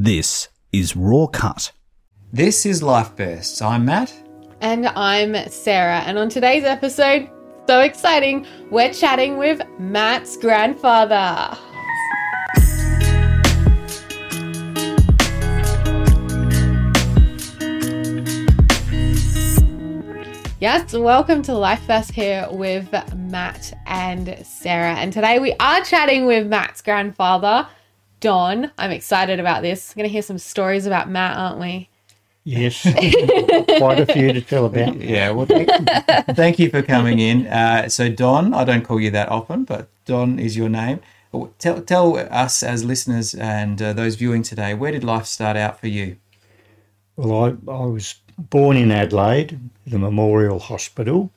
This is RawCut. This is Life Bursts. I'm Matt. And I'm Sarah. And on today's episode, so exciting, we're chatting with Matt's grandfather. Yes, welcome to Life Burst here with Matt and Sarah. And today we are chatting with Matt's grandfather, Don. I'm excited about this. We're going to hear some stories about Matt, aren't we? Yes, quite a few to tell about. Yeah, well, thank, thank you for coming in. Uh, so, Don, I don't call you that often, but Don is your name. Tell, tell us as listeners and uh, those viewing today, where did life start out for you? Well, I, I was born in Adelaide, the Memorial Hospital.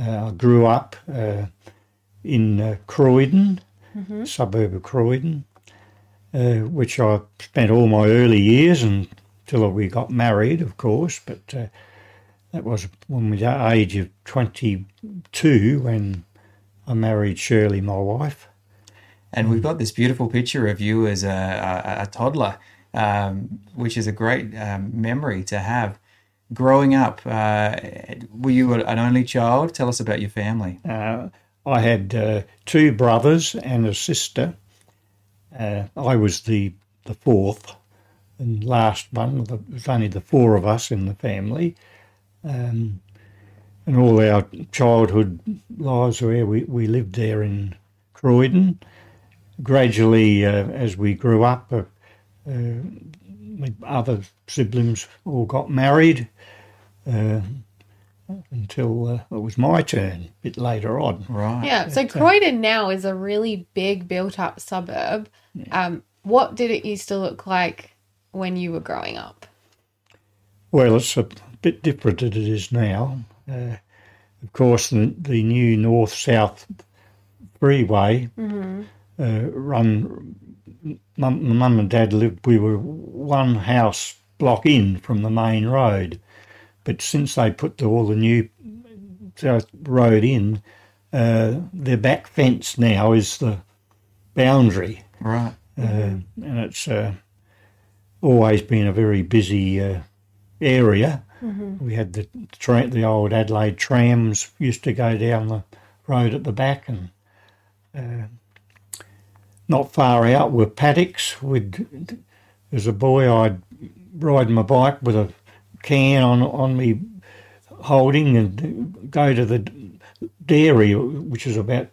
Uh, I grew up uh, in uh, Croydon, mm-hmm. suburb of Croydon, uh, which I spent all my early years until we got married, of course. But uh, that was when we were the age of 22 when I married Shirley, my wife. And we've got this beautiful picture of you as a, a, a toddler, um, which is a great um, memory to have growing up, uh, were you an only child? Tell us about your family. Uh, I had uh, two brothers and a sister. Uh, I was the, the fourth and last one. There was only the four of us in the family. Um, and all our childhood lives where we, we lived there in Croydon. Gradually, uh, as we grew up, uh, my other siblings all got married uh, until uh, it was my turn a bit later on. Right. Yeah. So Croydon now is a really big built up suburb. Yeah. Um, what did it used to look like when you were growing up? Well, it's a bit different than it is now. Uh, of course, the, the new north south freeway mm-hmm. uh, run. Mum, mum and dad lived. We were one house block in from the main road, but since they put the, all the new road in, uh, their back fence now is the boundary. Right. Uh, and it's uh, always been a very busy uh, area. Mm-hmm. We had the tra- the old Adelaide trams used to go down the road at the back, and uh, not far out were paddocks. With as a boy, I'd ride my bike with a can on on me holding and go to the dairy, which is about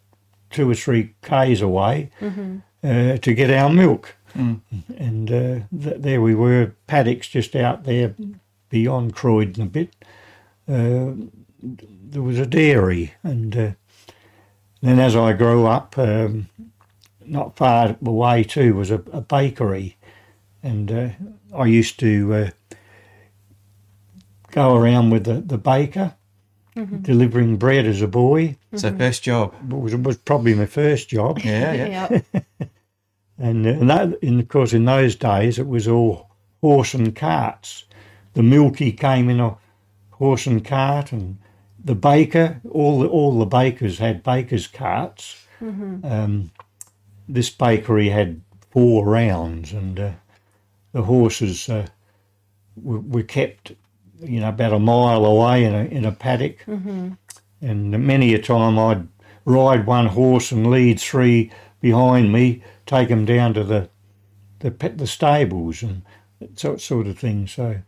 two or three k's away, mm-hmm. uh, to get our milk. Mm. And uh, th- there we were, paddocks just out there beyond Croydon a bit. Uh, there was a dairy, and uh, then as I grew up, um, not far away too was a, a bakery, and uh, I used to uh, go around with the, the baker, mm-hmm. delivering bread as a boy. So first job it was, it was probably my first job. Yeah, yeah. and uh, and that, in, of course, in those days, it was all horse and carts. The milky came in a horse and cart, and the baker, all the all the bakers had bakers' carts. Mm-hmm. Um, this bakery had four rounds, and uh, the horses uh, were, were kept you know, about a mile away in a in a paddock, mm-hmm. and many a time I'd ride one horse and lead three behind me, take them down to the the the stables and that sort of thing. So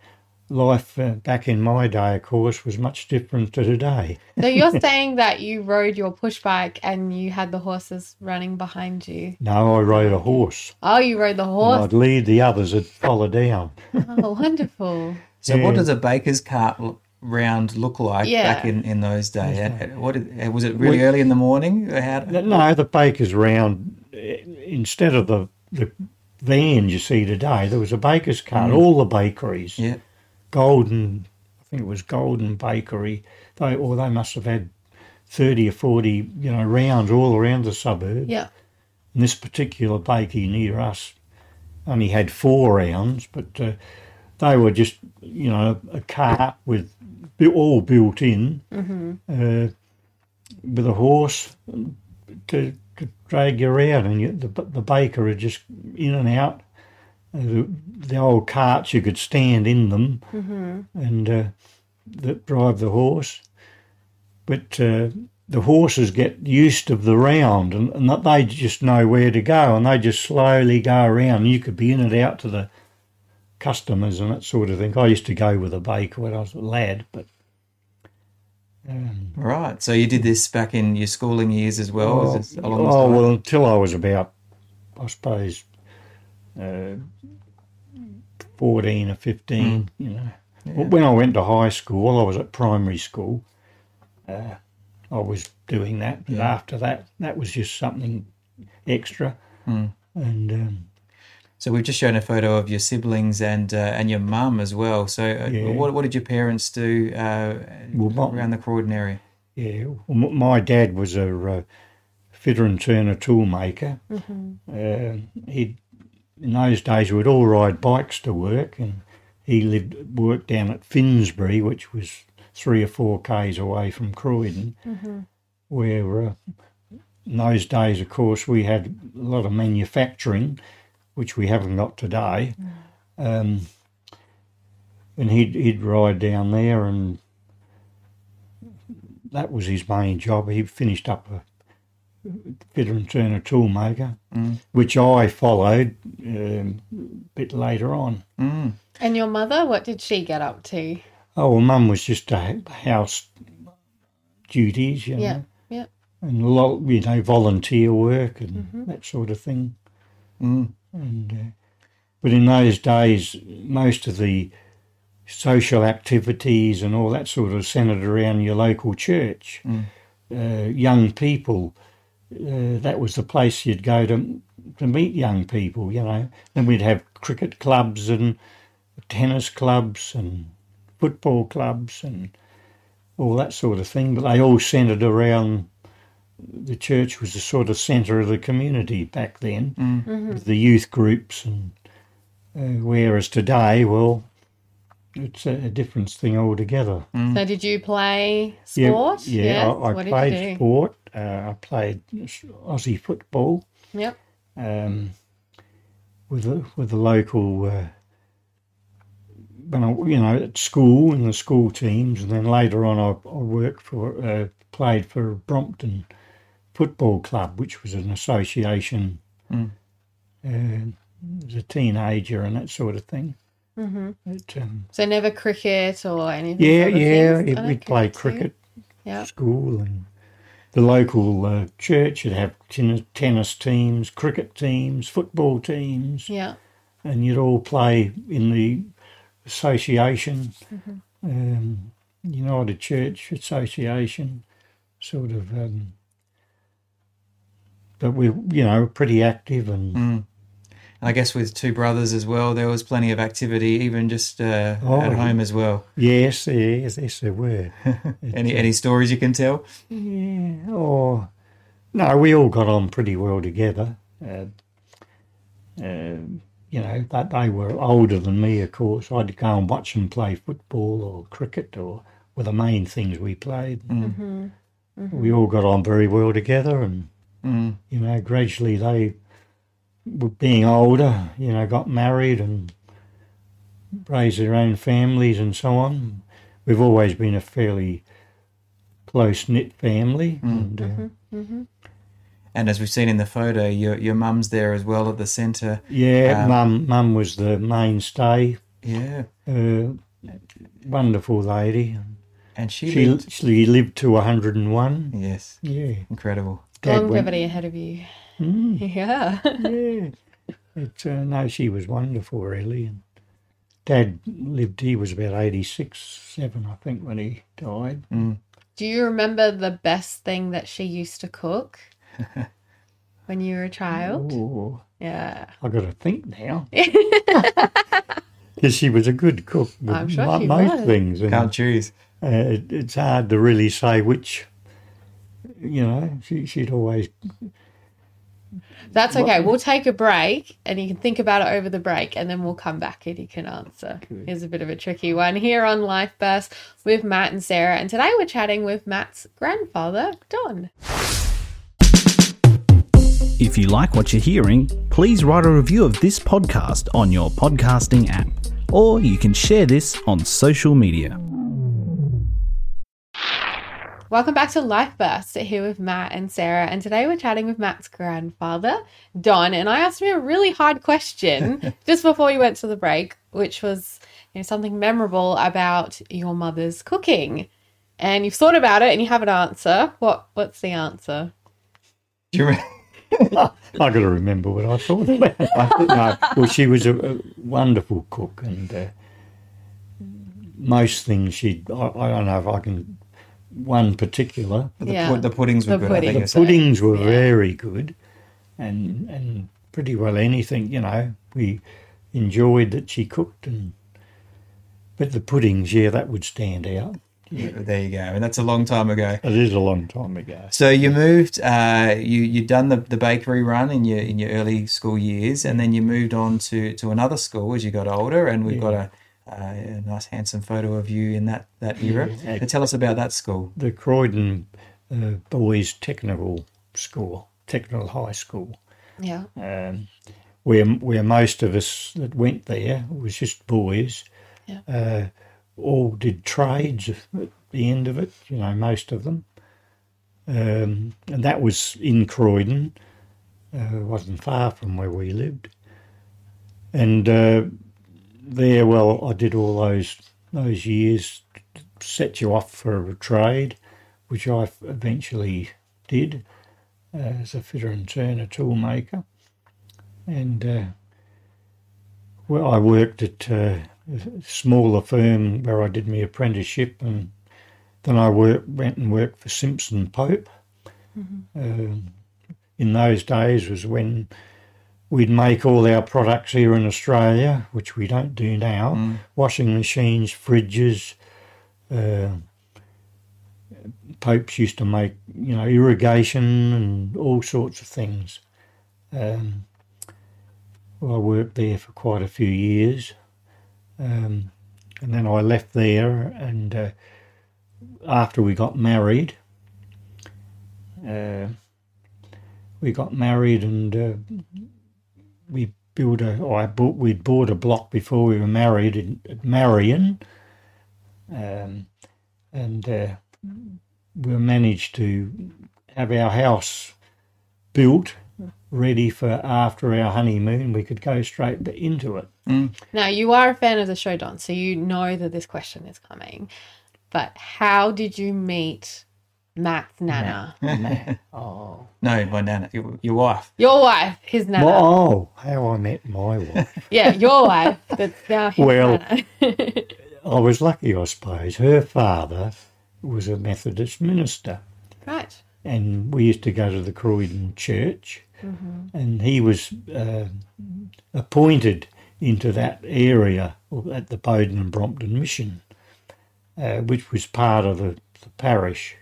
life uh, back in my day, of course, was much different to today. so you're saying that you rode your push bike and you had the horses running behind you? No, I rode a horse. Oh, you rode the horse. And I'd lead the others that follow down. oh, wonderful. So, yeah. what does a baker's cart round look like yeah. back in, in those days? Yeah. What was it really early in the morning? How, no, the baker's round instead of the the vans you see today, there was a baker's cart. Mm. All the bakeries, yeah, Golden, I think it was Golden Bakery. They or they must have had thirty or forty, you know, rounds all around the suburb. Yeah. And this particular bakery near us only had four rounds, but uh, they were just, you know, a cart with all built in, mm-hmm. uh, with a horse to, to drag you around, and you, the the baker would just in and out, the, the old carts you could stand in them and uh, that drive the horse. But uh, the horses get used to the round and, and that they just know where to go and they just slowly go around. You could be in and out to the customers and that sort of thing. I used to go with a baker when I was a lad, but um, Right. So you did this back in your schooling years as well? oh, oh, well, until I was about, I suppose, uh, 14 or 15, you know. Well, When I went to high school, I was at primary school. Uh, I was doing that, but Yeah. after that, that was just something extra. Mm. And um, So we've just shown a photo of your siblings and uh, and your mum as well. So uh, Yeah. what what did your parents do uh, Well, my- around the Croydon area? yeah, well, my dad was a uh, fitter and turner tool maker. Uh, he in those days we'd all ride bikes to work, and he lived worked down at Finsbury, which was three or four k's away from Croydon, where uh, in those days, of course, we had a lot of manufacturing, which we haven't got today. Um, and he'd he'd ride down there, and that was his main job. He finished up a fitter and turner tool maker, which I followed um, a bit later on. Mm. And your mother, what did she get up to? Oh, well, mum was just a house duties, you know, Yeah, yeah. and a lot, you know, volunteer work and that sort of thing. Mm. And uh, but in those days, most of the social activities and all that sort of centred around your local church. Uh, young people, uh, that was the place you'd go to to meet young people. You know, then we'd have cricket clubs and tennis clubs and football clubs and all that sort of thing. But they all centred around the church was the sort of centre of the community back then, with the youth groups and uh, whereas today, well, it's a, a different thing altogether. So did you play Yeah, sport? Yeah, Yes. I, I played did you do? sport. Uh, I played Aussie football Yep. um, with the, with the local. Uh, when I, you know, at school in the school teams, and then later on, I, I worked for, uh, played for Brompton Football Club, which was an association. Mm. Uh, as a teenager and that sort of thing. hmm But, um, So never cricket or anything. yeah, sort of yeah, it, I we'd like play cricket Yeah. school and the local uh, church would have tennis, tennis teams, cricket teams, football teams, Yeah. and you'd all play in the association, um, United Church Association, sort of. Um, but we, you know, pretty active and Mm. And I guess with two brothers as well, there was plenty of activity, even just uh, Oh, at home as well. yes, yes, yes, there were. Any any stories you can tell? Yeah, or no, we all got on pretty well together. Uh, um you know, that they were older than me, of course. I'd go and watch them play football or cricket, or were the main things we played. Mm-hmm. We all got on very well together, and Mm. you know, gradually they were being older. You know, got married and raised their own families and so on. We've always been a fairly close knit family, and uh, Mm-hmm. And as we've seen in the photo, your your mum's there as well at the centre. Yeah, Um, mum, mum was the mainstay. Yeah, Uh, wonderful lady. and she, She lived. she lived to 101. Yes, Yeah. incredible. Dad went- Longevity ahead of you. Mm, Yeah. yeah. It, uh, no, she was wonderful, really. And Dad lived, he was about 86, 7, I think, when he died. Mm. Do you remember the best thing that she used to cook when you were a child? Oh, Yeah. i got to think now. Because she was a good cook with I'm sure mo- she most was. things. And, Can't choose. Uh, it, it's hard to really say which. You know, she, she'd always. That's okay. We'll take a break and you can think about it over the break and then we'll come back and you can answer. Here's a bit of a tricky one here on Life Burst with Matt and Sarah. And today we're chatting with Matt's grandfather, Don. If you like what you're hearing, please write a review of this podcast on your podcasting app, or you can share this on social media. Welcome back to Life Burst here with Matt and Sarah. And today we're chatting with Matt's grandfather, Don. And I asked him a really hard question just before we went to the break, which was you know, something memorable about your mother's cooking. And you've thought about it and you have an answer. What what's the answer? Do you remember? I got to remember what I thought about. I no, well, she was a, a wonderful cook, and uh, most things she. I, I don't know if I can. One particular, The, Yeah. pu- the puddings were The good. I think pudding. you're the saying. puddings were Yeah. very good, and and pretty well anything. You know, we enjoyed that she cooked, and but the puddings, yeah, that would stand out. Yeah, there you go. And that's a long time ago. It is a long time ago. So you moved. Uh, you you'd done the, the bakery run in your in your early school years, and then you moved on to, to another school as you got older. And we've got a, a nice handsome photo of you in that that era. Yeah. So tell us about that school. The Croydon uh, Boys Technical School, Technical High School. Yeah. um, where where most of us that went there was just boys. Yeah. Uh, all did trades at the end of it. You know, most of them, um, and that was in Croydon. Uh, wasn't far from where we lived, and uh, there, well, I did all those those years set you off for a trade, which I eventually did uh, as a fitter and turner toolmaker and uh, well, I worked at uh, a smaller firm where I did my apprenticeship, and then I went and worked for Simpson Pope. Um, in those days was when we'd make all our products here in Australia, which we don't do now. Washing machines, fridges. Uh, Popes used to make, you know, irrigation and all sorts of things. Um, well, I worked there for quite a few years, um, and then I left there. And uh, after we got married, uh, we got married, and uh, we built a. Or I bought. We'd bought a block before we were married in at Marion, um, and uh, we managed to have our house built ready for after our honeymoon, we could go straight into it. Now you are a fan of the show, Don, so you know that this question is coming. But how did you meet Matt's nana? Oh, No, my nana, your, your wife. Your wife, his nana. oh, how I met my wife. Yeah, your wife. That's now his Well- nana. I was lucky, I suppose. Her father was a Methodist minister, right. and we used to go to the Croydon church, and he was uh, appointed into that area at the Bowden and Brompton Mission, uh, which was part of the, the parish.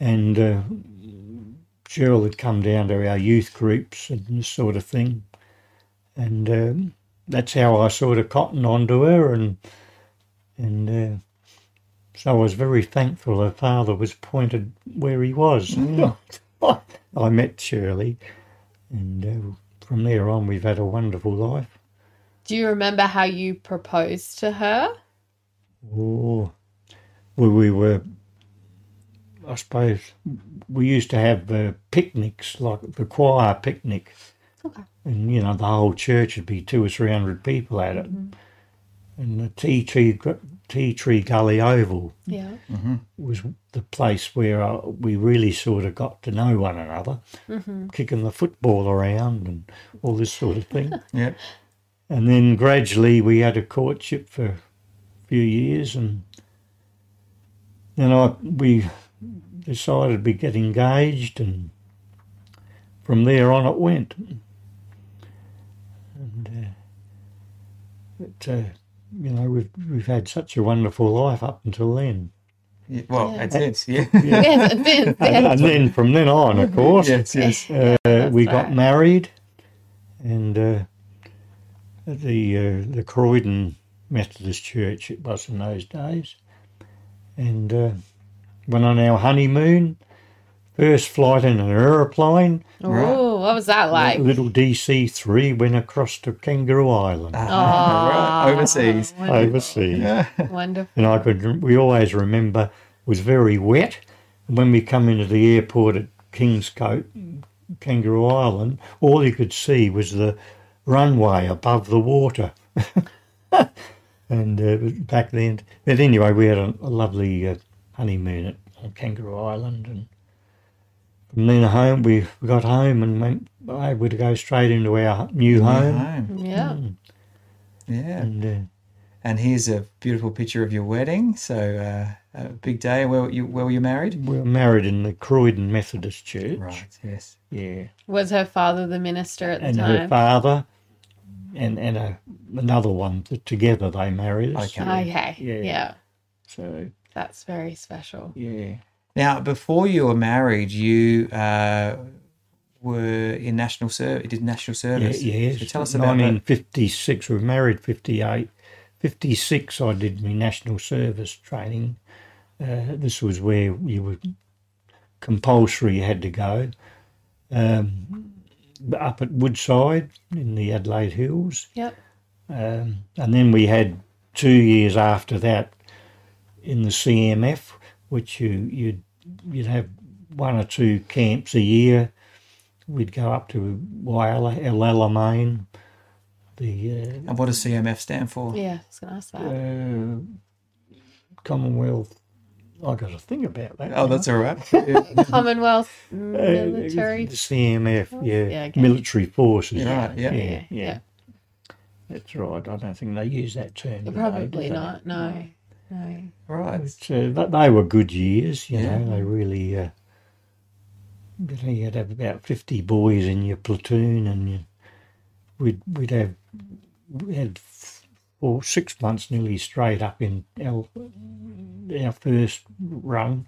And uh, Shirley had come down to our youth groups and this sort of thing, and um, that's how I sort of cottoned onto her, and and uh, so I was very thankful her father was pointed where he was. I met Shirley, and uh, from there on, we've had a wonderful life. Do you remember how you proposed to her? Oh, well, we were, I suppose, we used to have uh, picnics, like the choir picnic. Okay. And, you know, the whole church would be two or three hundred people at it. And the tea tree, tea tree gully oval Yeah. was the place where uh, we really sort of got to know one another, kicking the football around and all this sort of thing. Yeah. and then gradually we had a courtship for a few years, and then I we decided to get engaged, and from there on it went. And uh, but, uh, you know we've we've had such a wonderful life up until then. Yeah, Well, Yeah. that's it. Yeah. Yes, it is. and, Yes. and then from then on, of course, yes, yes. uh, we got right. married, and uh, at the uh, the Croydon Methodist Church it was in those days, and uh, went on our honeymoon. First flight in an aeroplane. Oh, what was that like? Little DC three went across to Kangaroo Island Ah, right. Overseas. Wonderful. overseas. Wonderful. And I could, we always remember it was very wet. When we come into the airport at Kingscote, Kangaroo Island, all you could see was the runway above the water. and uh, back then, but anyway, we had a, a lovely uh, honeymoon at on Kangaroo Island, and from then home we we got home and went able to go straight into our new home. Home. Yeah. Yeah. And uh, And here's a beautiful picture of your wedding. So uh, a big day. Where were you? Where were you married? we were married in the Croydon Methodist Church. Right. Yes. Yeah. Was her father the minister at the time? and her father and and a, another one together they married us. Okay. Okay. Yeah. yeah. So That's very special. yeah, Now, before you were married, you uh, were in national service. Did national yeah, service. yes. So tell us about that. 1956. We were married 58. 56. I did my national service training. Uh, this was where you were compulsory. You had to go. Um, up at Woodside in the Adelaide Hills. Yep. Um, and then we had two years after that in the CMF, which you you'd you'd have one or two camps a year. We'd go up to Whyalla, El Alamein, the And what does CMF stand for? Yeah, I was going to ask uh, that. uh, Commonwealth. I got to think about that. Oh, that's all right. Yeah. Commonwealth Uh, military. the CMF, yeah, Yeah, okay. military forces. Right, yeah. yeah, yeah. yeah. That's right. I don't think they use that term. Probably do they? not. No. No. Right. But, uh, th- they were good years, you Yeah. know. They really, uh, you know, you'd have about fifty boys in your platoon, and you, we'd we'd have we had four six months nearly straight up in our our first run,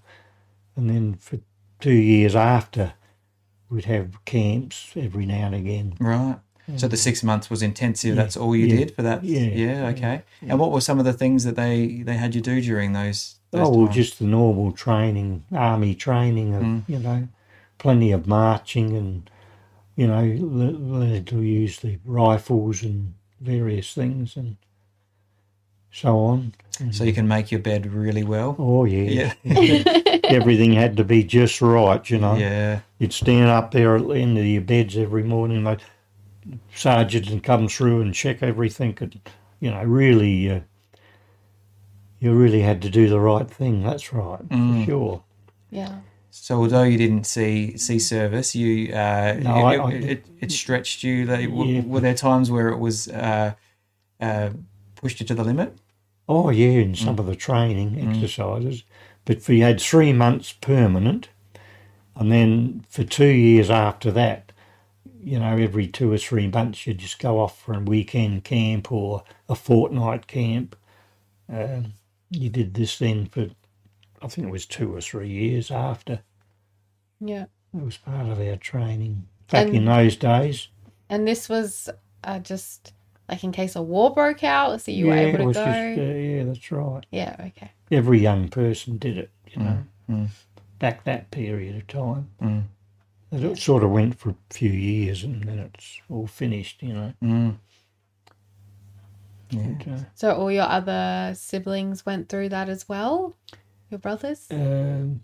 and then for two years after, we'd have camps every now and again. Right. So the six months was intensive. That's all you Yeah. did for that. Yeah. Yeah. Okay. And what were some of the things that they they had you do during those? those Oh, well, just the normal training, army training of, Mm. you know, plenty of marching and, you know, le- learned to use the rifles and various things and so on. so you can make your bed really well. Oh, yeah. Yeah. Everything had to be just right, you know. Yeah. You'd stand up there at the end of your beds every morning, like sergeant and come through and check everything. And, you know, really, uh, you really had to do the right thing. That's right, Mm. for sure. Yeah. So although you didn't see see service, you uh, No, it, I- I- it, it, it stretched you. They, w- Yeah. Were there times where it was uh, uh, pushed you to the limit? Oh yeah, in some of the training exercises. But for you had three months permanent, and then for two years after that, you know, every two or three months you just go off for a weekend camp or a fortnight camp. Um, you did this then for, I think it was two or three years after. Yeah. It was part of our training back in those days. And this was uh, just like in case a war broke out, so you were able it to go. just uh, yeah, that's right. yeah. Okay. Every young person did it, you know, mm. back that period of time. Mm. And It sort of went for a few years and then it's all finished, you know. Mm. Yeah. But, uh, So all your other siblings went through that as well. Your brothers, um,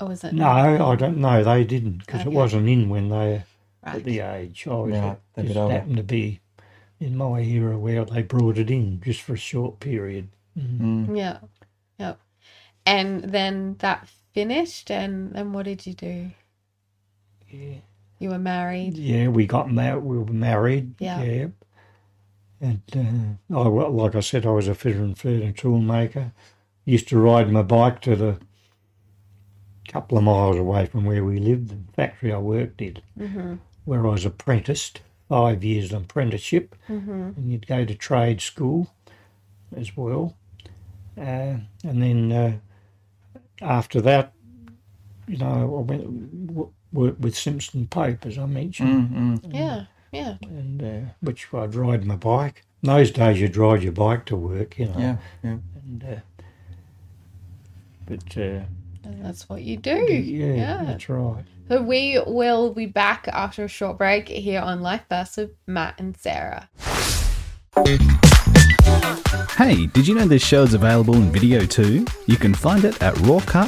or was it no, I don't know. They didn't because Okay. it wasn't in when they were Right. at the age. I was Right, they're a bit just older. happened to be in my era where they brought it in just for a short period. Mm. Yeah. Yep. And then that finished, and then what did you do? Yeah. You were married. Yeah, we got married. We were married. Yeah. Yeah. And uh, I, like I said, I was a fitter and turner toolmaker. Used to ride my bike to the couple of miles away from where we lived, the factory I worked in, Mm-hmm. where I was apprenticed, five years of apprenticeship, Mm-hmm. and you'd go to trade school as well. Uh, and then uh, after that, you know, I went w- worked with Simpson Pope, as I mentioned Mm. Mm. Yeah. Yeah. and uh, which I'd ride my bike. In those days, you'd ride your bike to work, you know. Yeah. Yeah. And, uh, but uh, And that's what you do. Yeah, Yeah. that's right. So we will be back after a short break here on Life Burst with Matt and Sarah. Hey, did you know this show is available in video too? You can find it at rawcut.com.au.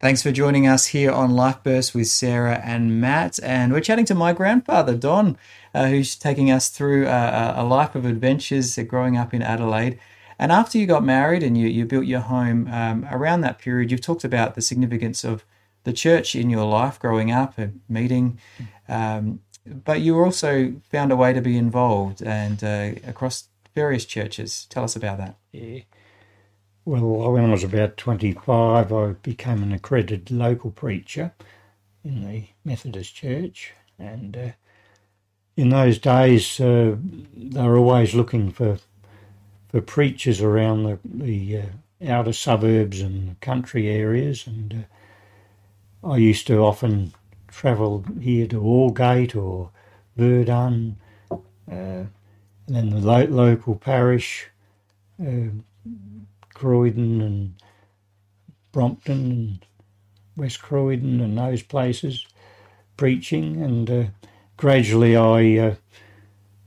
Thanks for joining us here on Life Burst with Sarah and Matt. And we're chatting to my grandfather, Don, uh, who's taking us through a, a life of adventures uh, growing up in Adelaide. And after you got married and you, you built your home, um, around that period, you've talked about the significance of the church in your life growing up and meeting. Um, but you also found a way to be involved and uh, across various churches. Tell us about that. Yeah. Well, when I was about 25, I became an accredited local preacher in the Methodist Church. And uh, in those days, uh, they were always looking for for preachers around the, the uh, outer suburbs and country areas. And uh, I used to often travel here to Aldgate or Verdun, uh, and then the lo- local parish. Uh, Croydon and Brompton and West Croydon and those places preaching, and uh, gradually I uh,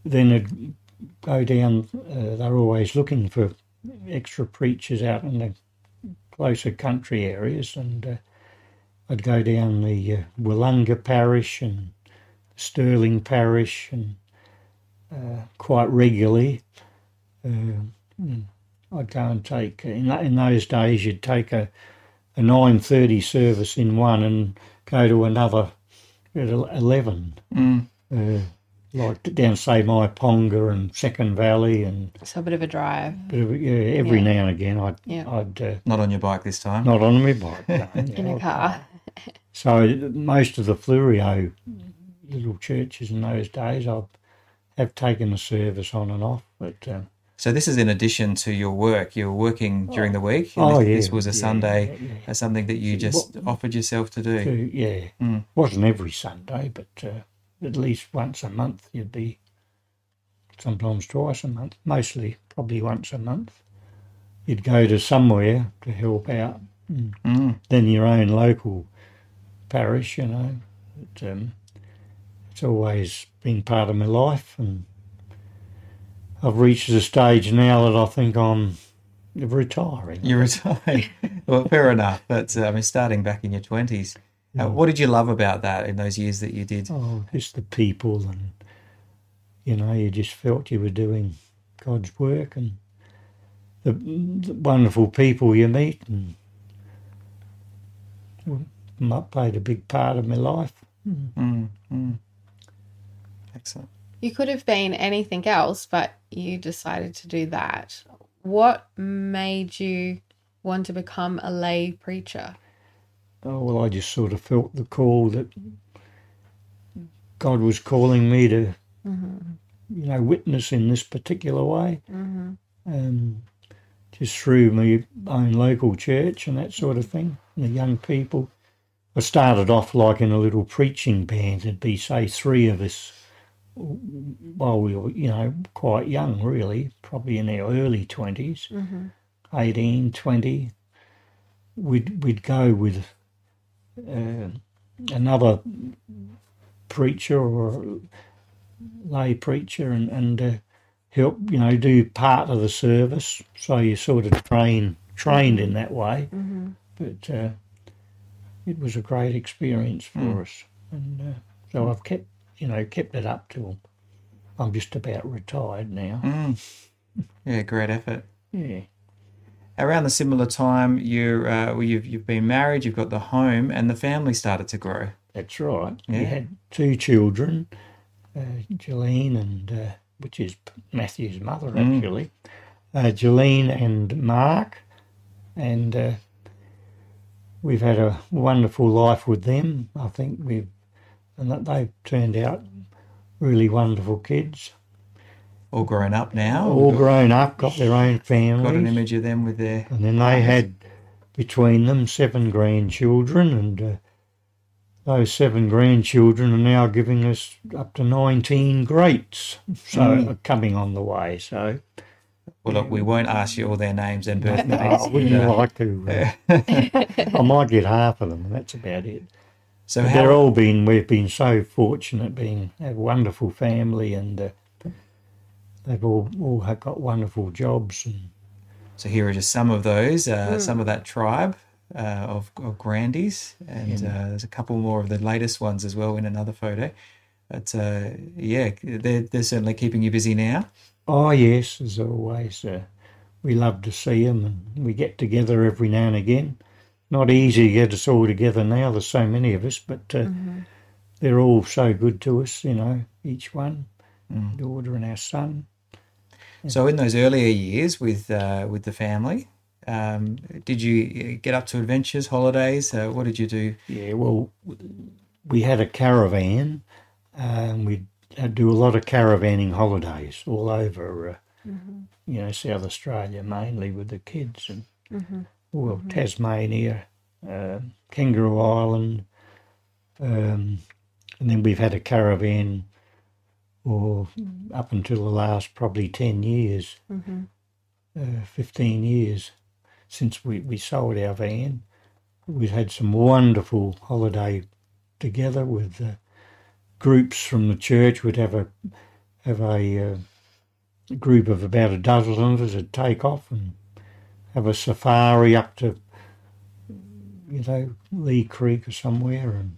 then would go down. Uh, they're always looking for extra preachers out in the closer country areas, and uh, I'd go down the uh, Willunga parish and Stirling parish, and uh, quite regularly. Uh, I'd go and take in tha- in those days you'd take a a nine thirty service in one and go to another at eleven. Mm. Uh, like down say Myponga and Second Valley and So a bit of a drive. bit of, yeah, every Yeah. now and again I'd Yeah. I'd uh, Not on your bike this time. not on my bike no, In yeah, a car. So most of the Fleurieu little churches in those days I have taken the service on and off, but. Um, So this is in addition to your work. You're working during the week. Oh, this, yeah, this was a yeah, Sunday, yeah, uh, something that you just offered yourself to do. to, yeah, Mm. wasn't every Sunday, but uh, at least once a month you'd be, sometimes twice a month, mostly probably once a month. You'd go to somewhere to help out, Mm. then your own local parish, you know. Um, it's always been part of my life, and I've reached a stage now that I think I'm retiring. You're retired. well, fair enough. But uh, I mean, starting back in your twenties, uh, what did you love about that in those years that you did? Oh, just the people, and you know, you just felt you were doing God's work, and the, the wonderful people you meet, and played a big part of my life. Mm, mm. Excellent. You could have been anything else, but you decided to do that. What made you want to become a lay preacher? Oh well, I just sort of felt the call that God was calling me to, you know, witness in this particular way. Mm-hmm. um, just through my own local church and that sort of thing. And the young people. I started off like in a little preaching band. There'd be, say, three of us while we were, you know, quite young, really, probably in our early 20s, Mm-hmm. 18, 20. We'd, we'd go with uh, another preacher or lay preacher and, and uh, help, you know, do part of the service. So you sort of train trained in that way. Mm-hmm. But uh, it was a great experience for us, and uh, so I've kept, you know, kept it up till I'm just about retired now. Mm. Yeah, great effort. Yeah, Around the similar time, you're uh, well, you've you've been married, you've got the home, and the family started to grow. that's right. Yeah. We had two children, uh, Jolene and uh, which is Matthew's mother Mm. actually, uh, Jolene and Mark, and uh, we've had a wonderful life with them. I think we've and that they've turned out really wonderful kids. All grown up now. all got, grown up, got their own family. got an image of them with their. and then they had between them seven grandchildren, and uh, those seven grandchildren are now giving us up to nineteen greats, so Mm. coming on the way. So Well, look, we won't ask you all their names and birth No, dates. I wouldn't Uh, like to. uh, I might get half of them, and that's about it. so how? they're all been. We've been so fortunate, being a wonderful family, and uh, they've all all have got wonderful jobs. And So here are just some of those, uh, some of that tribe uh, of, of Grandies, and uh, there's a couple more of the latest ones as well in another photo. But uh, yeah, they're they're certainly keeping you busy now. Oh yes, as always, uh, we love to see them, and we get together every now and again. Not easy to get us all together now. There's so many of us, but uh, they're all so good to us. You know, each one, daughter and our son. So in those earlier years with uh, with the family, um, did you get up to adventures, holidays? Uh, what did you do? Yeah, well, we had a caravan, and we'd I'd do a lot of caravanning holidays all over, uh, you know, South Australia mainly with the kids, and well, Tasmania, uh, Kangaroo Island, um, and then we've had a caravan, or up until the last probably ten years, uh, fifteen years since we, we sold our van. We've had some wonderful holiday together with uh, groups from the church. We'd have a have a uh, group of about a dozen of us would take off and have a safari up to you know Leigh Creek or somewhere, and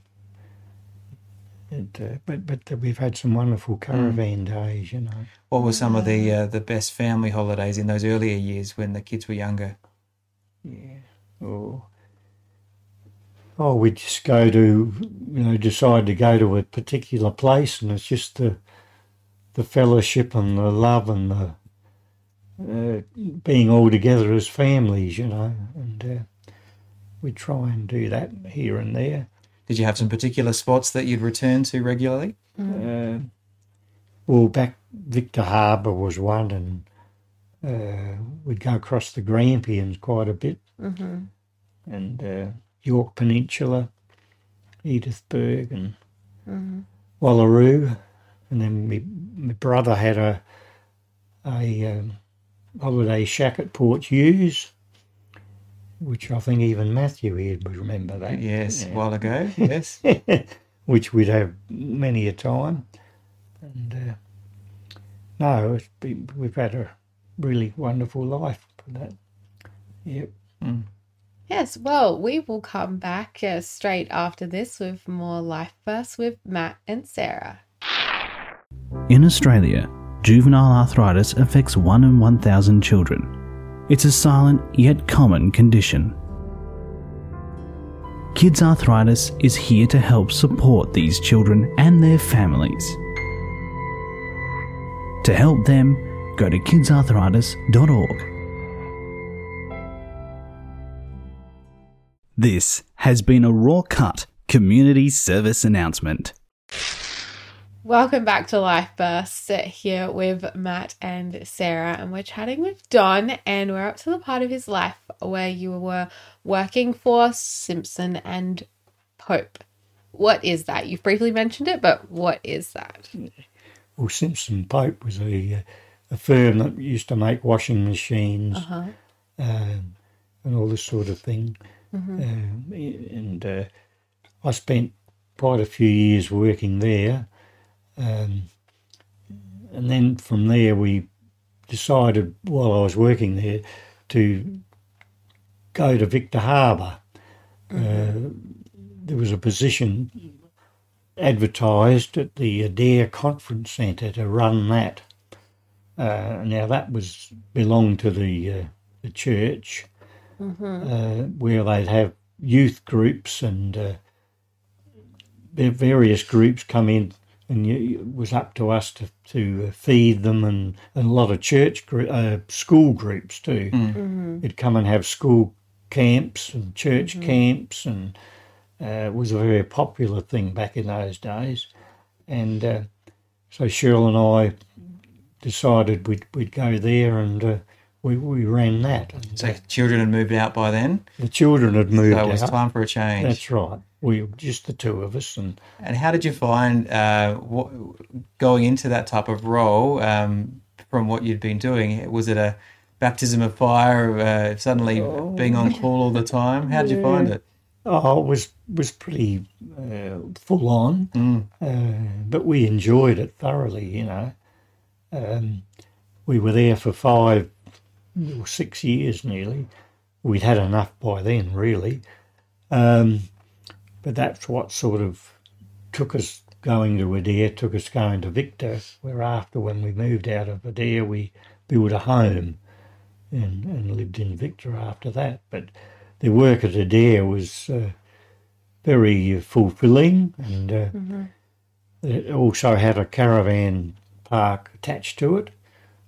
it, uh, but but we've had some wonderful caravan days, you know. What were some of the uh, the best family holidays in those earlier years when the kids were younger? Yeah. Or, oh, we just go to, you know, decide to go to a particular place, and it's just the, the fellowship and the love and the uh, being all together as families, you know, and uh, we try and do that here and there. Did you have some particular spots that you'd return to regularly? Uh, well, back Victor Harbour was one, and uh, we'd go across the Grampians quite a bit, and uh, Yorke Peninsula, Edithburg, and Wallaroo, and then my, my brother had a a um, holiday shack at Port Hughes, which I think even Matthew here would remember that. Yes, Yeah a while ago. Yes. which we'd have many a time. And uh, no, it's been, we've had a really wonderful life for that. Yep. Yes, well, we will come back uh, straight after this with more Life Burst with Matt and Sarah. In Australia, juvenile arthritis affects 1 in 1,000 children. It's a silent yet common condition. Kids Arthritis is here to help support these children and their families. To help them, go to kidsarthritis.org. This has been a RawCut community service announcement. Welcome back to Life Burst here with Matt and Sarah, and we're chatting with Don, and we're up to the part of his life where you were working for Simpson and Pope. What is that? You've briefly mentioned it, but what is that? Well, Simpson Pope was a, uh, a firm that used to make washing machines Uh-huh. um, and all this sort of thing. Um, and uh, I spent quite a few years working there. Um, and then from there, we decided while I was working there to go to Victor Harbour. Uh, there was a position advertised at the Adare Conference Centre to run that. Uh, now that was belonged to the uh, the church, uh, where they'd have youth groups and uh, various groups come in, and you, it was up to us to to feed them and, and a lot of church gr- uh, school groups too. It'd come and have school camps and church camps, and uh, it was a very popular thing back in those days. And uh, so Shirley and I decided we'd we'd go there, and uh, we we ran that. And, So children had moved out by then. the children had moved So it was out. time for a change. That's right. We were just the two of us, and And how did you find uh, what, going into that type of role um, from what you'd been doing. Was it a baptism of fire, uh, suddenly being on call all the time? How did you find it? Oh, it was was pretty uh, full on, uh, but we enjoyed it thoroughly. You know, um, we were there for five or six years nearly. We'd had enough by then, really, um, but that's what sort of took us going to Adare, took us going to Victor. Where after when we moved out of Adare, we built a home and, and lived in Victor after that. But the work at Adare was uh, very fulfilling and uh, it also had a caravan park attached to it.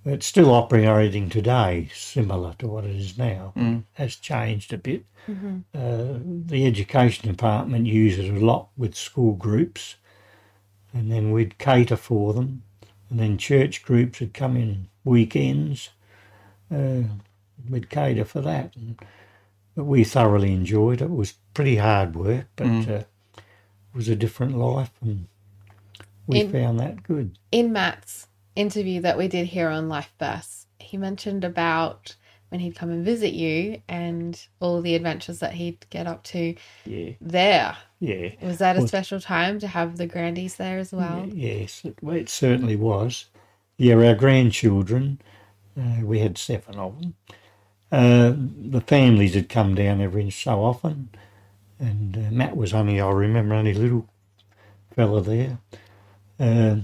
It's still operating today, similar to what it is now. Has changed a bit. Uh, the education department uses it a lot with school groups, and then we'd cater for them, and then church groups would come in weekends. Uh, we'd cater for that, and, but we thoroughly enjoyed it. It was pretty hard work, but uh, it was a different life, and we In- found that good. In Matt's interview that we did here on Life Bursts, he mentioned about when he'd come and visit you and all the adventures that he'd get up to Yeah, there. yeah. Was that a Well- special time to have the grandies there as well? Yes, it, well, it certainly was. Yeah, our grandchildren, uh, we had seven of them. Uh, the families had come down every so often, and uh, Matt was only, I remember, only a little fella there. Uh,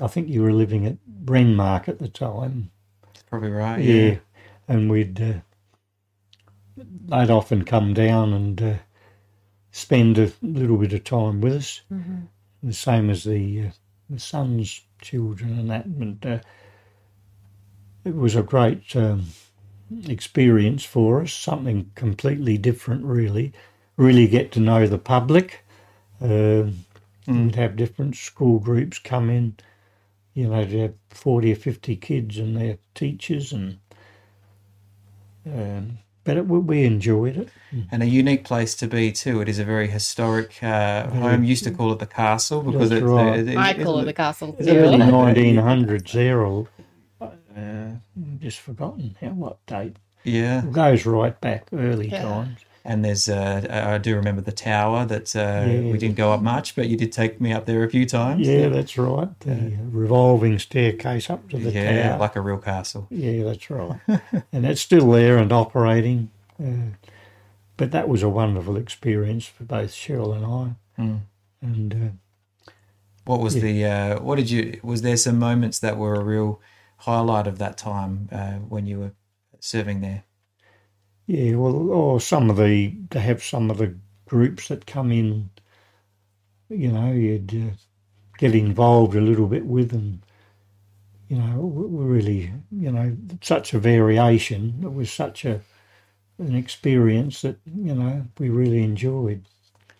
I think you were living at Renmark at the time. That's probably right. Yeah, Yeah. and we'd uh, they'd often come down and uh, spend a little bit of time with us. The same as the uh, the son's children and that. And uh, it was a great um, experience for us. Something completely different, really. Really get to know the public. Um We'd have different school groups come in. You know, to have forty or fifty kids and their teachers, and um, but it, we- we enjoyed it. And a unique place to be too. It is a very historic uh, home. Used to call it the castle because That's it's right. it- it- I call it the castle The early too. nineteen hundreds there, or uh, just forgotten how what date. yeah. It goes right back early Yeah. times. And there's uh, I do remember the tower that uh, Yeah. we didn't go up much, but you did take me up there a few times. Yeah, that's right. The revolving staircase up to the yeah, tower. like a real castle. Yeah, that's right. and it's still there and operating. Uh, but that was a wonderful experience for both Shirley and I. Mm. And uh, What was the uh, what did you was there some moments that were a real highlight of that time uh, when you were serving there? Yeah, well, or some of the to have some of the groups that come in, you know, you'd uh, get involved a little bit with, and you know, really, you know, such a variation. It was such a an experience that you know we really enjoyed.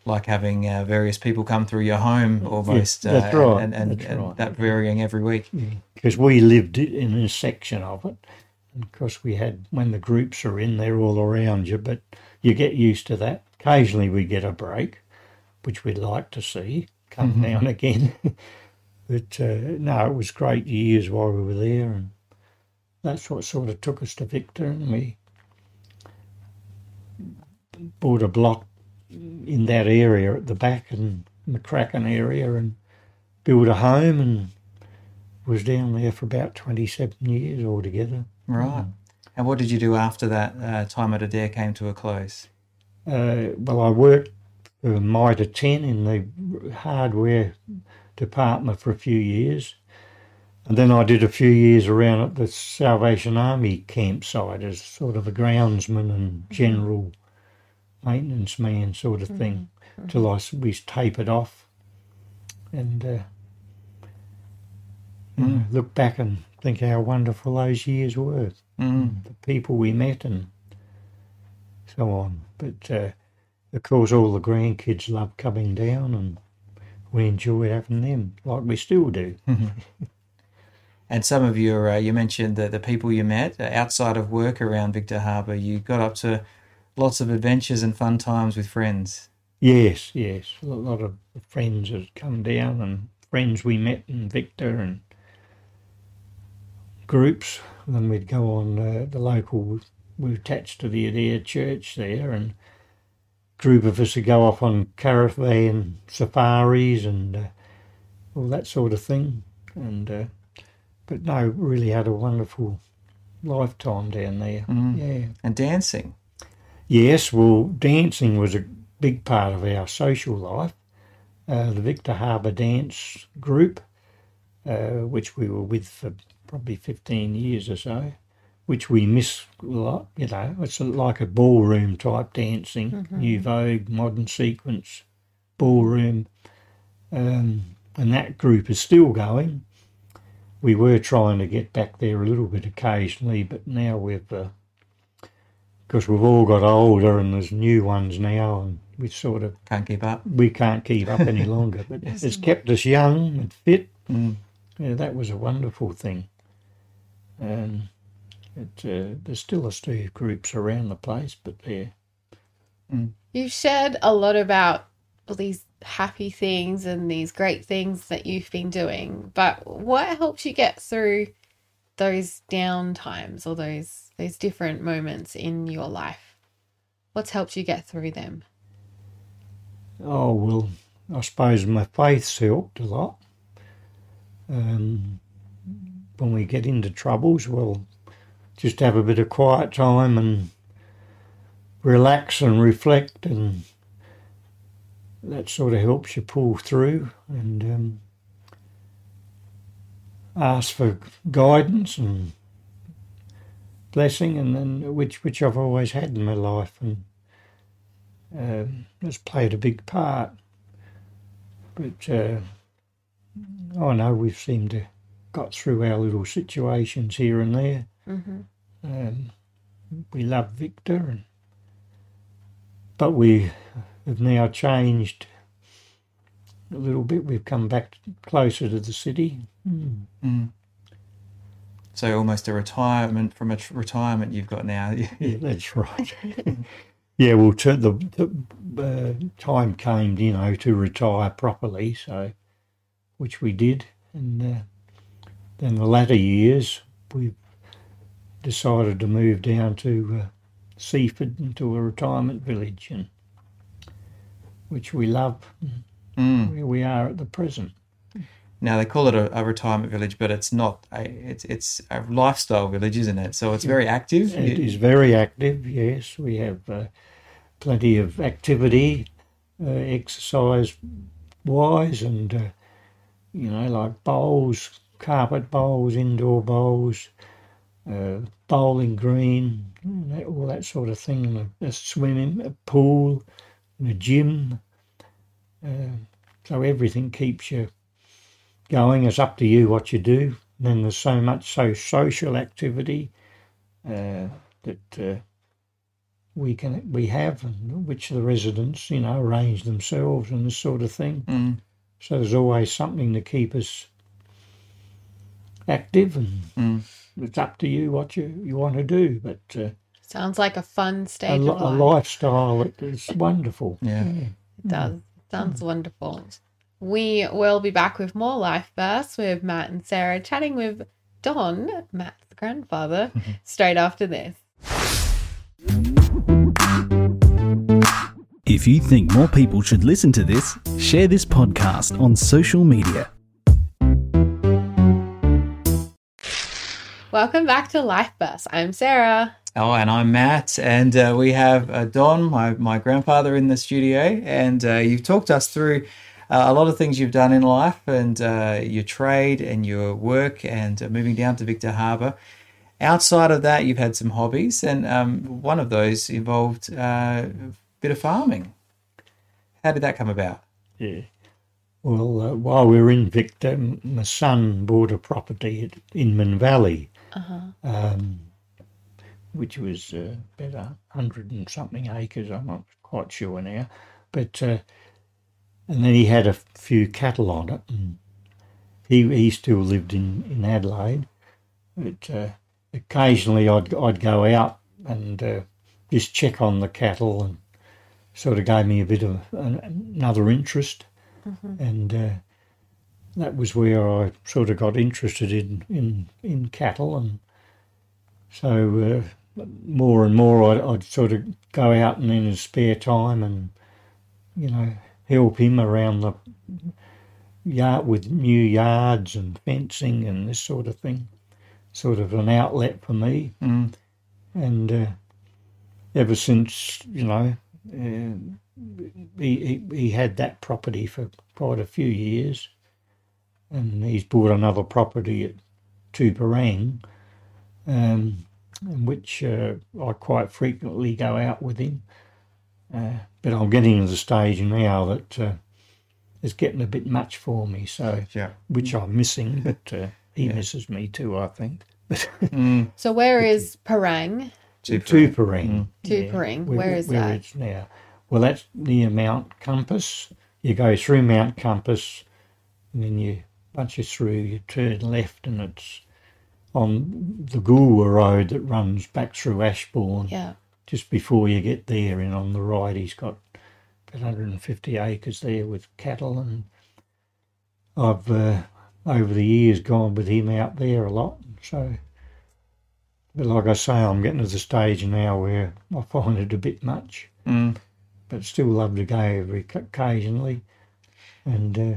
Like having uh, various people come through your home almost, that's uh, right, and, and, and right. that varying every week. because we lived in a section of it. And of course, we had when the groups are in, they're all around you, but you get used to that. Occasionally, we get a break, which we'd like to see come now and again. but uh, no, it was great years while we were there, and that's what sort of took us to Victor, and we bought a block in that area at the back and McCracken area, and built a home and was down there for about 27 years altogether. Right. And what did you do after that uh, time at Adare came to a close? Uh, well, I worked for Mitre 10 in the hardware department for a few years. And then I did a few years around at the Salvation Army campsite as sort of a groundsman and general maintenance man sort of thing till I was tapered off and uh, know, look back and think how wonderful those years were. Mm. The people we met and so on. But uh, of course, all the grandkids love coming down and we enjoy having them like we still do. And some of your, uh, you mentioned that the people you met uh, outside of work around Victor Harbour, you got up to lots of adventures and fun times with friends. Yes, yes. A lot of friends have come down and friends we met in Victor and groups. And then we'd go on uh, the local. We're attached to the Adare Church there, and group of us would go off on caravan safaris and uh, all that sort of thing. And uh, but no, really had a wonderful lifetime down there. Yeah. And dancing. Yes, well, dancing was a big part of our social life. Uh, the Victor Harbour Dance Group, uh, which we were with for probably 15 years or so, which we miss a lot. You know, it's like a ballroom type dancing, New Vogue, modern sequence, ballroom. Um, and that group is still going. We were trying to get back there a little bit occasionally, but now we've because we've all got older and there's new ones now, and we sort of Can't keep up. we can't keep up any longer. But it's kept us young and fit. Mm. Yeah, that was a wonderful thing. And it, uh, there's still a few groups around the place, but they're You've shared a lot about all these happy things and these great things that you've been doing, but what helps you get through those down times or those those different moments in your life? What's helped you get through them? Oh, well, I suppose my faith's helped a lot. Um, when we get into troubles, we'll just have a bit of quiet time and relax and reflect, and that sort of helps you pull through and um, ask for guidance and blessing, and then which which I've always had in my life, and um, has played a big part. But uh, I know we've seemed to got through our little situations here and there. Mm-hmm. Um, we love Victor, and, but we have now changed a little bit. We've come back closer to the city. Mm. Mm. So almost a retirement from a tr- retirement you've got now. Yeah, that's right. yeah, well, to the, the uh, time came, you know, to retire properly. So, which we did, and uh, then the latter years we've decided to move down to uh, Seaford into a retirement village, and which we love Mm. where we are at the present. Now they call it a, a retirement village, but it's not. A, it's it's a lifestyle village, isn't it? So it's very active. It is very active. Yes, we have uh, plenty of activity, uh, exercise wise, and uh, you know, like bowls, carpet bowls, indoor bowls, uh, bowling green, all that sort of thing, and a, a swimming, a pool, and a gym. Uh, so everything keeps you going. It's up to you what you do. then there's so much so social activity uh, that uh, we can we have, and which the residents you know arrange themselves and this sort of thing. Mm. So there's always something to keep us active, and Mm. it's up to you what you, you want to do. But uh, Sounds like a fun stage li- of a lifestyle that is wonderful. Yeah. It does. Sounds wonderful. We will be back with more Life Bursts with Matt and Sarah chatting with Don, Matt's grandfather, straight after this. If you think more people should listen to this, share this podcast on social media. Welcome back to Life Bursts. I'm Sarah. Oh, and I'm Matt, and uh, we have uh, Don, my, my grandfather, in the studio, and uh, you've talked us through uh, a lot of things you've done in life, and uh, your trade and your work, and uh, moving down to Victor Harbour. Outside of that, you've had some hobbies, and um, one of those involved uh, a bit of farming. How did that come about? Yeah. Well, uh, while we were in Victor, my son bought a property at Inman Valley, Uh-huh. um, which was uh, about a hundred and something acres. I'm not quite sure now, but uh, and then he had a few cattle on it, and he he still lived in in Adelaide, but uh, occasionally I'd I'd go out and uh, just check on the cattle and sort of gave me a bit of an, another interest and uh, that was where I sort of got interested in in, in cattle, and so uh, more and more I'd, I'd sort of go out and in his spare time and you know help him around the yard with new yards and fencing and this sort of thing. Sort of an outlet for me, Mm. and uh, ever since you know. Uh, he, he he had that property for quite a few years, and he's bought another property at Tooperang, um, in which uh, I quite frequently go out with him. Uh, but I'm getting to the stage now that uh, it's getting a bit much for me, so Yeah. which I'm missing, but uh, he Yeah. misses me too, I think. But Mm. So where is Parang? Super. Tooperang. Tooperang, where is where that? it's now. Well, that's near Mount Compass. You go through Mount Compass, and then you once you're through, you turn left, and it's on the Goolwa Road that runs back through Ashbourne. Yeah. Just before you get there, and on the right, he's got about 150 acres there with cattle, and I've uh, over the years gone with him out there a lot. So, but like I say, I'm getting to the stage now where I find it a bit much Mm. But still love to go every occasionally. And uh,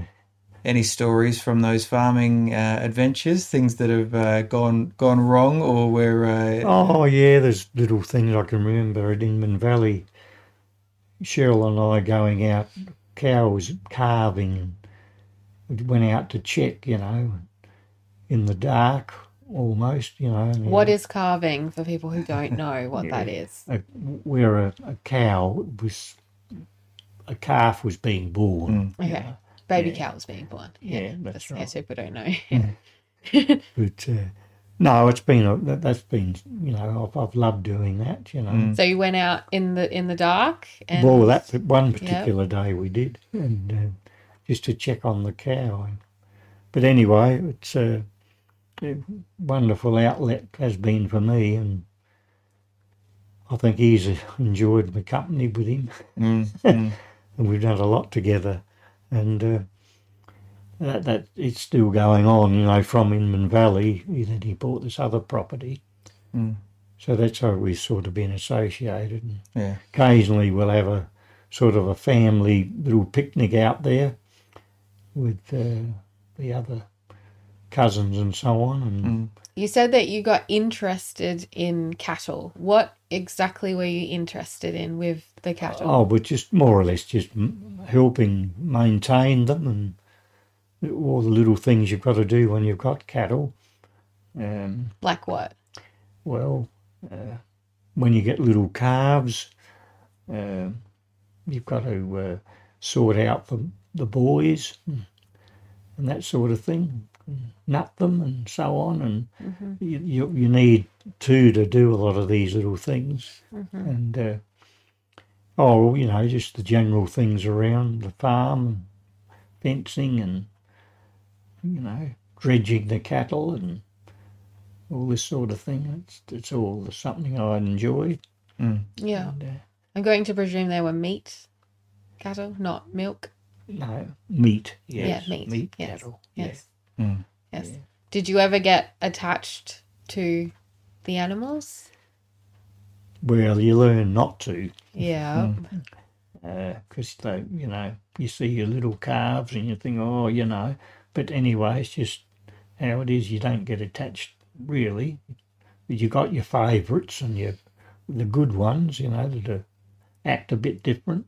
Any stories from those farming uh, adventures? Things that have uh, gone gone wrong, or where? Uh, oh yeah, there's little things I can remember at Inman Valley. Shirley and I going out, cows calving. We went out to check, you know, in the dark almost, you know. and, What is calving for people who don't know what that is? a, where a, a cow was a calf was being born. Okay. Baby Yeah. cow was being born. Yeah, that's just in right. case people don't know. But uh, no, it's been a, that, that's been you know I've, I've loved doing that. You know. so you went out in the in the dark and Well, that one particular day we did, and uh, just to check on the cow. But anyway, it's a, a wonderful outlet has been for me, and I think he's enjoyed my company with him, Mm, mm, and we've done a lot together, and. Uh, that, that it's still going on, you know, from Inman Valley. Then he bought this other property, mm. so that's how we've sort of been associated. And Yeah. occasionally we'll have a sort of a family little picnic out there with uh, the other cousins and so on. And Mm. you said that you got interested in cattle. What exactly were you interested in with the cattle? oh, but just more or less just helping maintain them and all the little things you've got to do when you've got cattle. Um, Like what? well, uh, when you get little calves, uh, you've got to uh, sort out the, the boys and, and that sort of thing, nut them and so on. And you, you, you need two to do a lot of these little things. And, uh, oh, you know, just the general things around the farm, fencing and, you know, dredging the cattle and all this sort of thing. It's, it's all something I enjoy. Yeah. And, uh, I'm going to presume they were meat cattle, not milk. no, meat. Yes, yeah, meat. Meat yes. cattle. Yes. Mm. Yes. Did you ever get attached to the animals? Well, you learn not to Yeah. because they, you know, you see your little calves and you think, oh, you know. But anyway, it's just how it is. You don't get attached really. You got your favourites and your the good ones, you know, that are, act a bit different.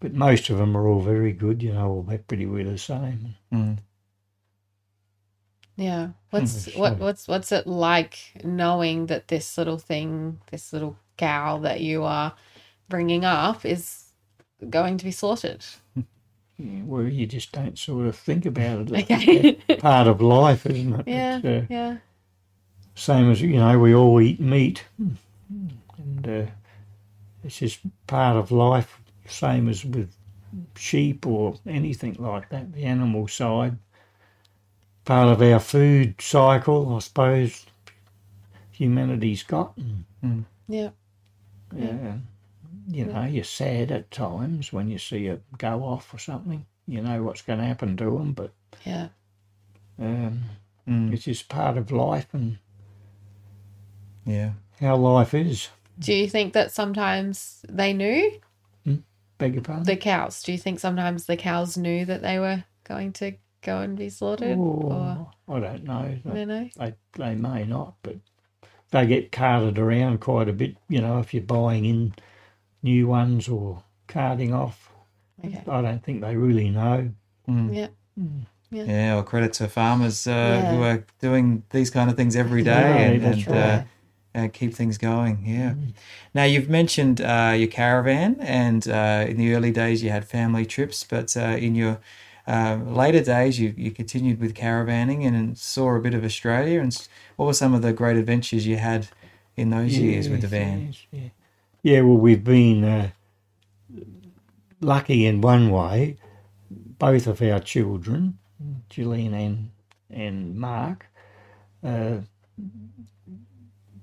But most of them are all very good, you know, all they're pretty well the same. Mm. Yeah. What's Mm, what what's what's it like knowing that this little thing, this little cow that you are bringing up is going to be slaughtered? Yeah, Where you just don't sort of think about it. Okay. It's part of life, isn't it? yeah. Uh, Yeah. same as you know we all eat meat and uh, it's just part of life same as with sheep or anything like that the animal side part of our food cycle i suppose humanity's got and, Yeah. uh, you know you're sad at times when you see it go off or something you know what's going to happen to them, but Yeah. um, Mm. it's just part of life and Yeah. how life is. Do you think that sometimes they knew Beg your pardon? the cows? Do you think sometimes the cows knew that they were going to go and be slaughtered? Or Oh, I don't know. you know? They, they may not, but they get carted around quite a bit, you know, if you're buying in new ones or carting off. Okay. I don't think they really know. Yeah. Yeah, well, credit to farmers uh, Yeah. who are doing these kind of things every day Right, and, and right. uh, uh, keep things going. Yeah. Now, you've mentioned uh, your caravan, and uh, in the early days you had family trips, but uh, in your uh, later days you, you continued with caravanning and saw a bit of Australia. And what were some of the great adventures you had in those years with the Yes, van? yes, yeah. yeah, well, we've been uh, lucky in one way. Both of our children, Gillian and, and Mark, uh,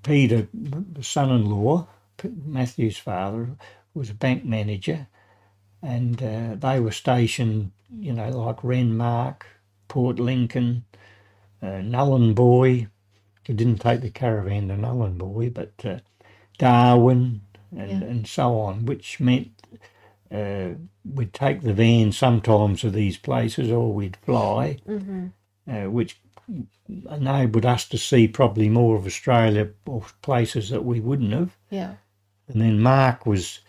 Peter, the son in law, Matthew's father, was a bank manager, and uh, they were stationed, you know, like Renmark, Port Lincoln, uh, Nullarbor. We didn't take the caravan to Nullarbor, but uh, Darwin and, Yeah. and so on, which meant uh, we'd take the van sometimes to these places or we'd fly, Mm-hmm. uh, which enabled us to see probably more of Australia or places that we wouldn't have. Yeah. And then Mark was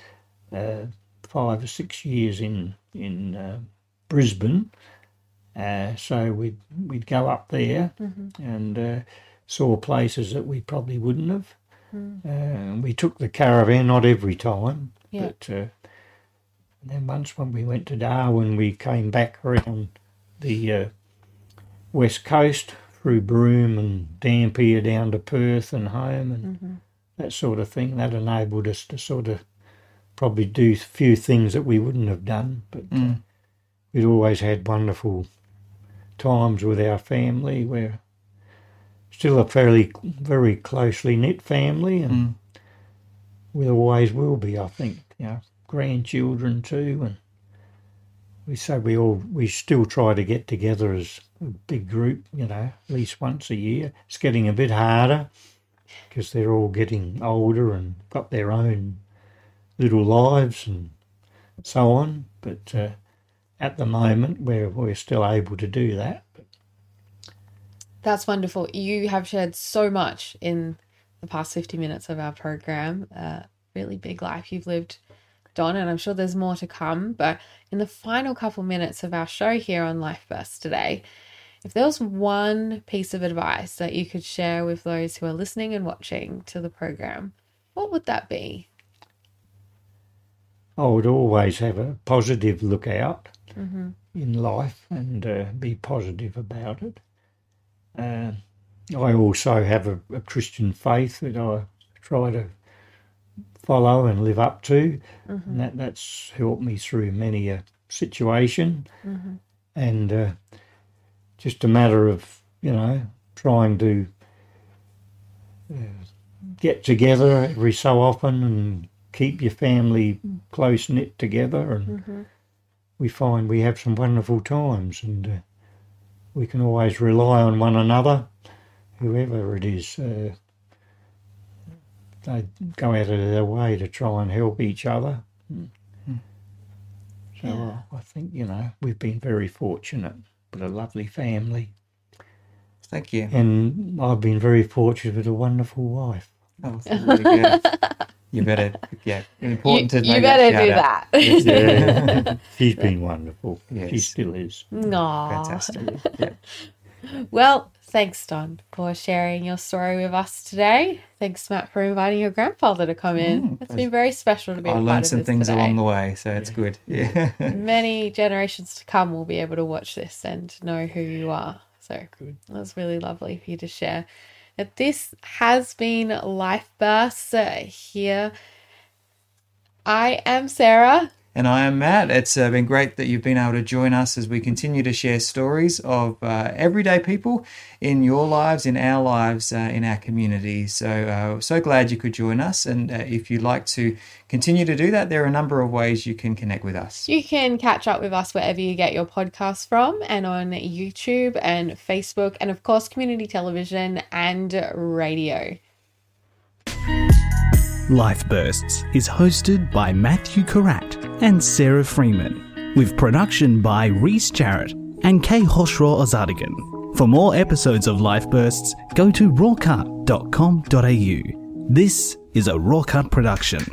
uh, five or six years in in uh, Brisbane, uh, so we'd we'd go up there and uh, saw places that we probably wouldn't have. Uh, and we took the caravan, not every time, Yeah. but uh, then once when we went to Darwin, we came back around the uh, west coast through Broome and Dampier down to Perth and home and that sort of thing. That enabled us to sort of probably do a few things that we wouldn't have done, but uh, we'd always had wonderful times with our family. We're still a fairly, very closely knit family, and we always will be. I think, you know, grandchildren too, and we say we all we still try to get together as a big group. You know, at least once a year. It's getting a bit harder because they're all getting older and got their own little lives and so on. But uh, at the moment, we're we're still able to do that. That's wonderful. You have shared so much in the past 50 minutes of our program. Uh, really big life you've lived, Don, and I'm sure there's more to come. But in the final couple minutes of our show here on Life Burst today, if there was one piece of advice that you could share with those who are listening and watching to the program, what would that be? I would always have a positive lookout in life and uh, be positive about it. Uh, I also have a, a Christian faith that I try to follow and live up to, and that, that's helped me through many a situation. And uh, just a matter of, you know, trying to uh, get together every so often and keep your family close knit together and we find we have some wonderful times and uh, we can always rely on one another. Whoever it is uh, they go out of their way to try and help each other. So uh, I think you know we've been very fortunate. With a lovely family. Thank you. and I've been very fortunate with a wonderful wife. Oh, really good. You better, yeah, important to know you better that do shout out. that. Yeah, she's been wonderful. She still is. Aw. Fantastic. Yeah. Well, thanks, Don, for sharing your story with us today. Thanks, Matt, for inviting your grandfather to come in. Mm. it's been very special to be a I part learned of some this things today. along the way, so it's good. Yeah. Many generations to come will be able to watch this and know who you are. So that's really lovely for you to share. This has been Life Bursts here. I am Sarah. And I am Matt. It's uh, been great that you've been able to join us as we continue to share stories of uh, everyday people in your lives, in our lives, uh, in our community. So, uh, so glad you could join us. And uh, if you'd like to continue to do that, there are a number of ways you can connect with us. You can catch up with us wherever you get your podcasts from and on YouTube and Facebook, and of course, community television and radio. Life Bursts is hosted by Matthew Carratt and Sarah Freeman, with production by Reese Jarrett and Kay Hoshraw Ozadigan. For more episodes of Life Bursts, go to rawcut.com.au. This is a RawCut production.